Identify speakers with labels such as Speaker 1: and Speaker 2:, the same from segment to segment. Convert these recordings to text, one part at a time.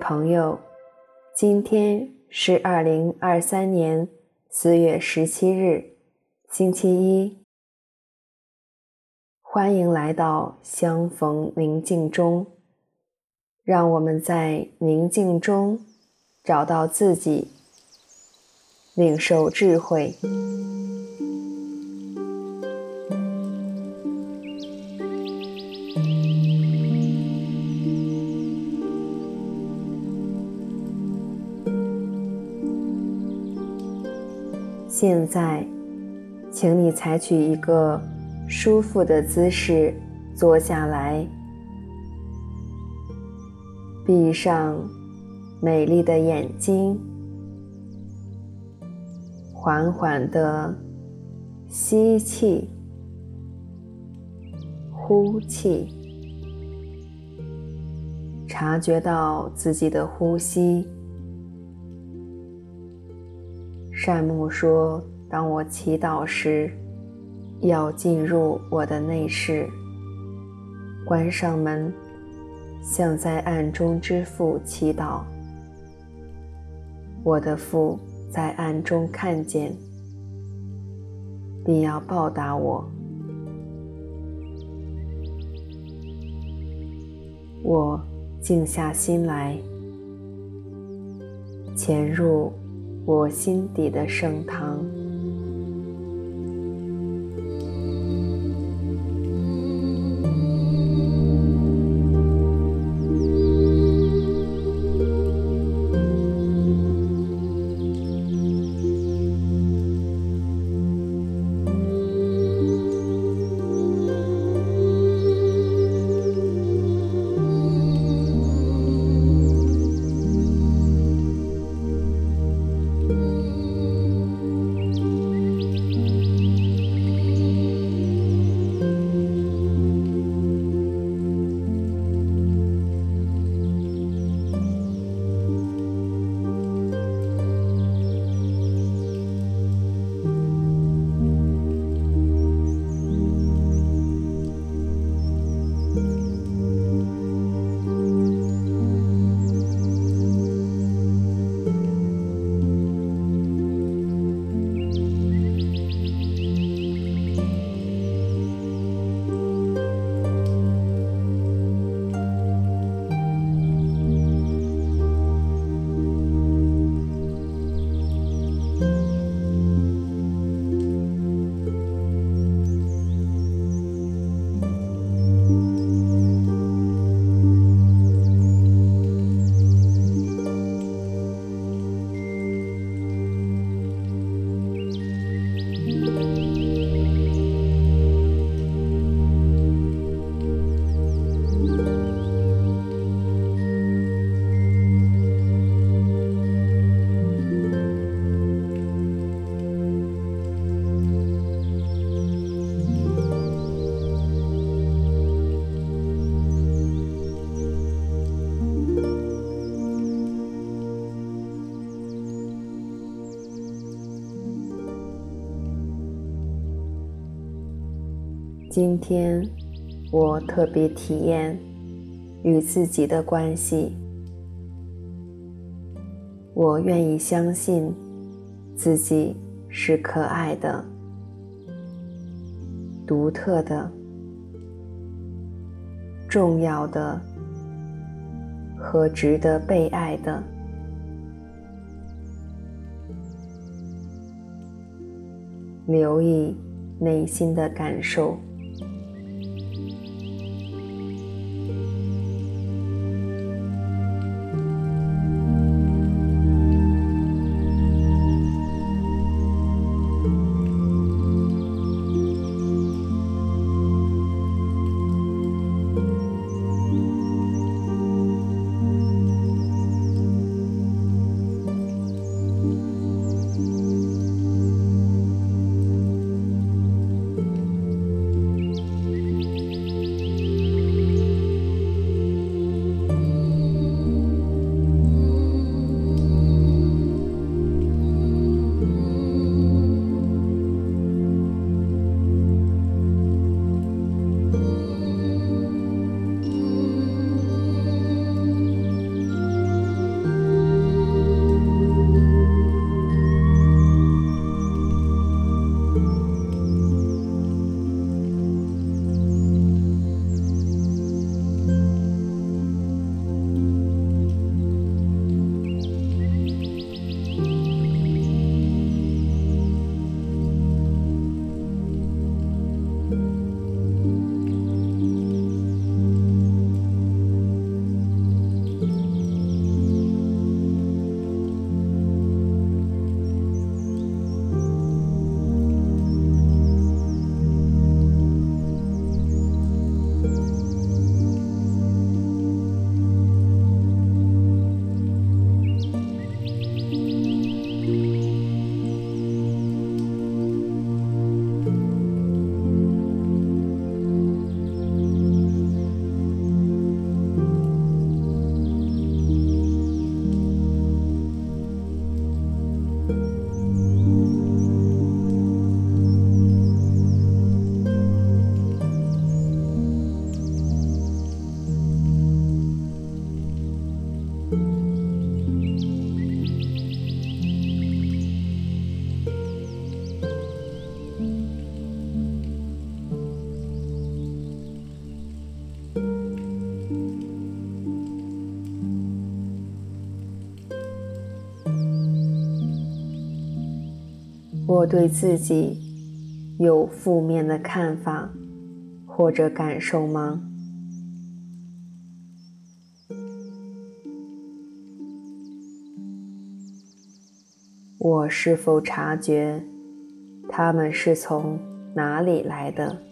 Speaker 1: 朋友，今天是二零二三年四月十七日，星期一。欢迎来到相逢宁静中，让我们在宁静中找到自己，领受智慧。现在，请你采取一个舒服的姿势坐下来，闭上美丽的眼睛，缓缓地吸气、呼气，察觉到自己的呼吸。善牧说：“当我祈祷时，要进入我的内室，关上门，向在暗中之父祈祷。我的父在暗中看见，并要报答我。我静下心来，潜入。”我心底的盛唐。今天，我特别体验与自己的关系。我愿意相信自己是可爱的、独特的、重要的和值得被爱的。留意内心的感受。我对自己有负面的看法或者感受吗？我是否察觉他们是从哪里来的？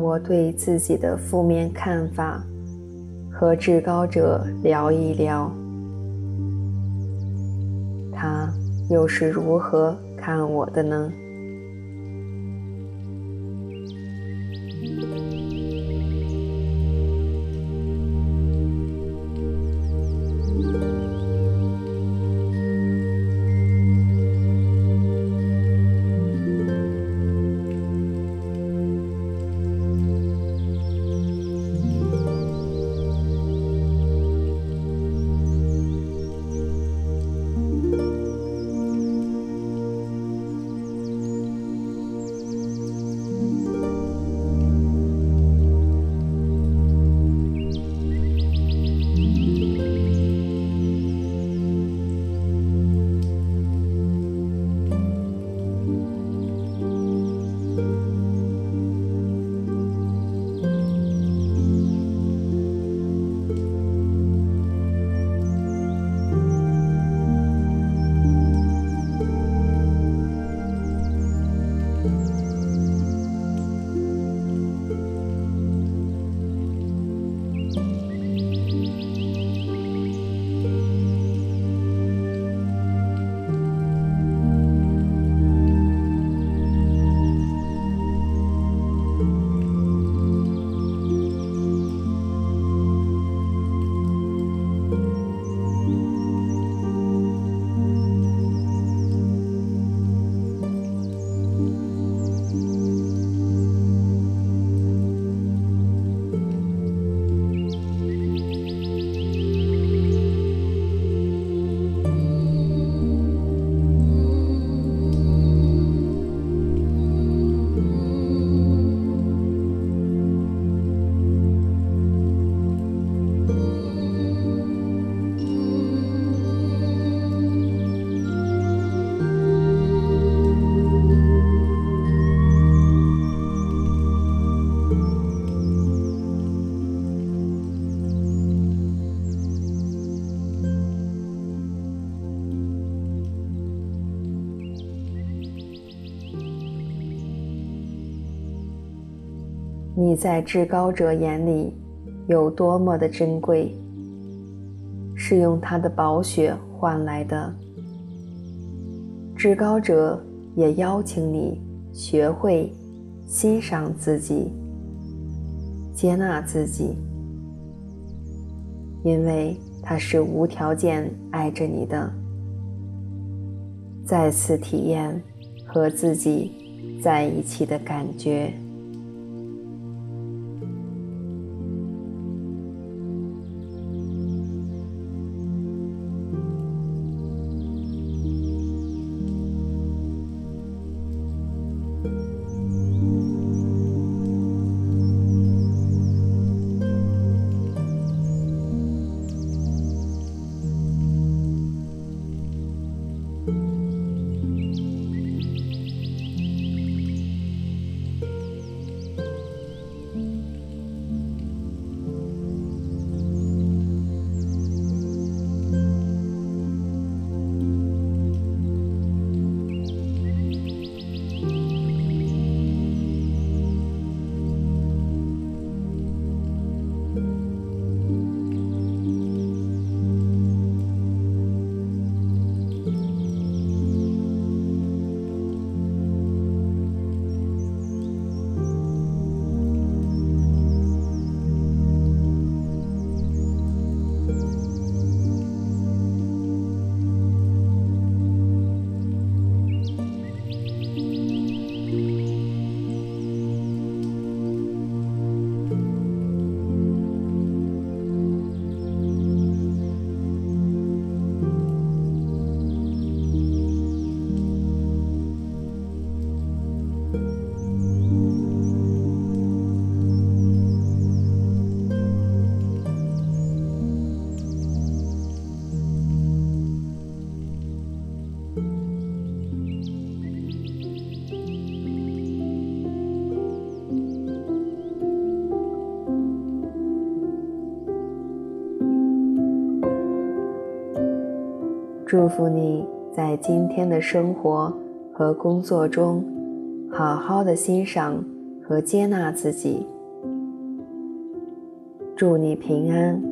Speaker 1: 我对自己的负面看法和至高者聊一聊，他又是如何看我的呢？在至高者眼里有多么的珍贵，是用他的宝血换来的。至高者也邀请你学会欣赏自己，接纳自己，因为他是无条件爱着你的。再次体验和自己在一起的感觉。祝福你在今天的生活和工作中，好好的欣赏和接纳自己。祝你平安。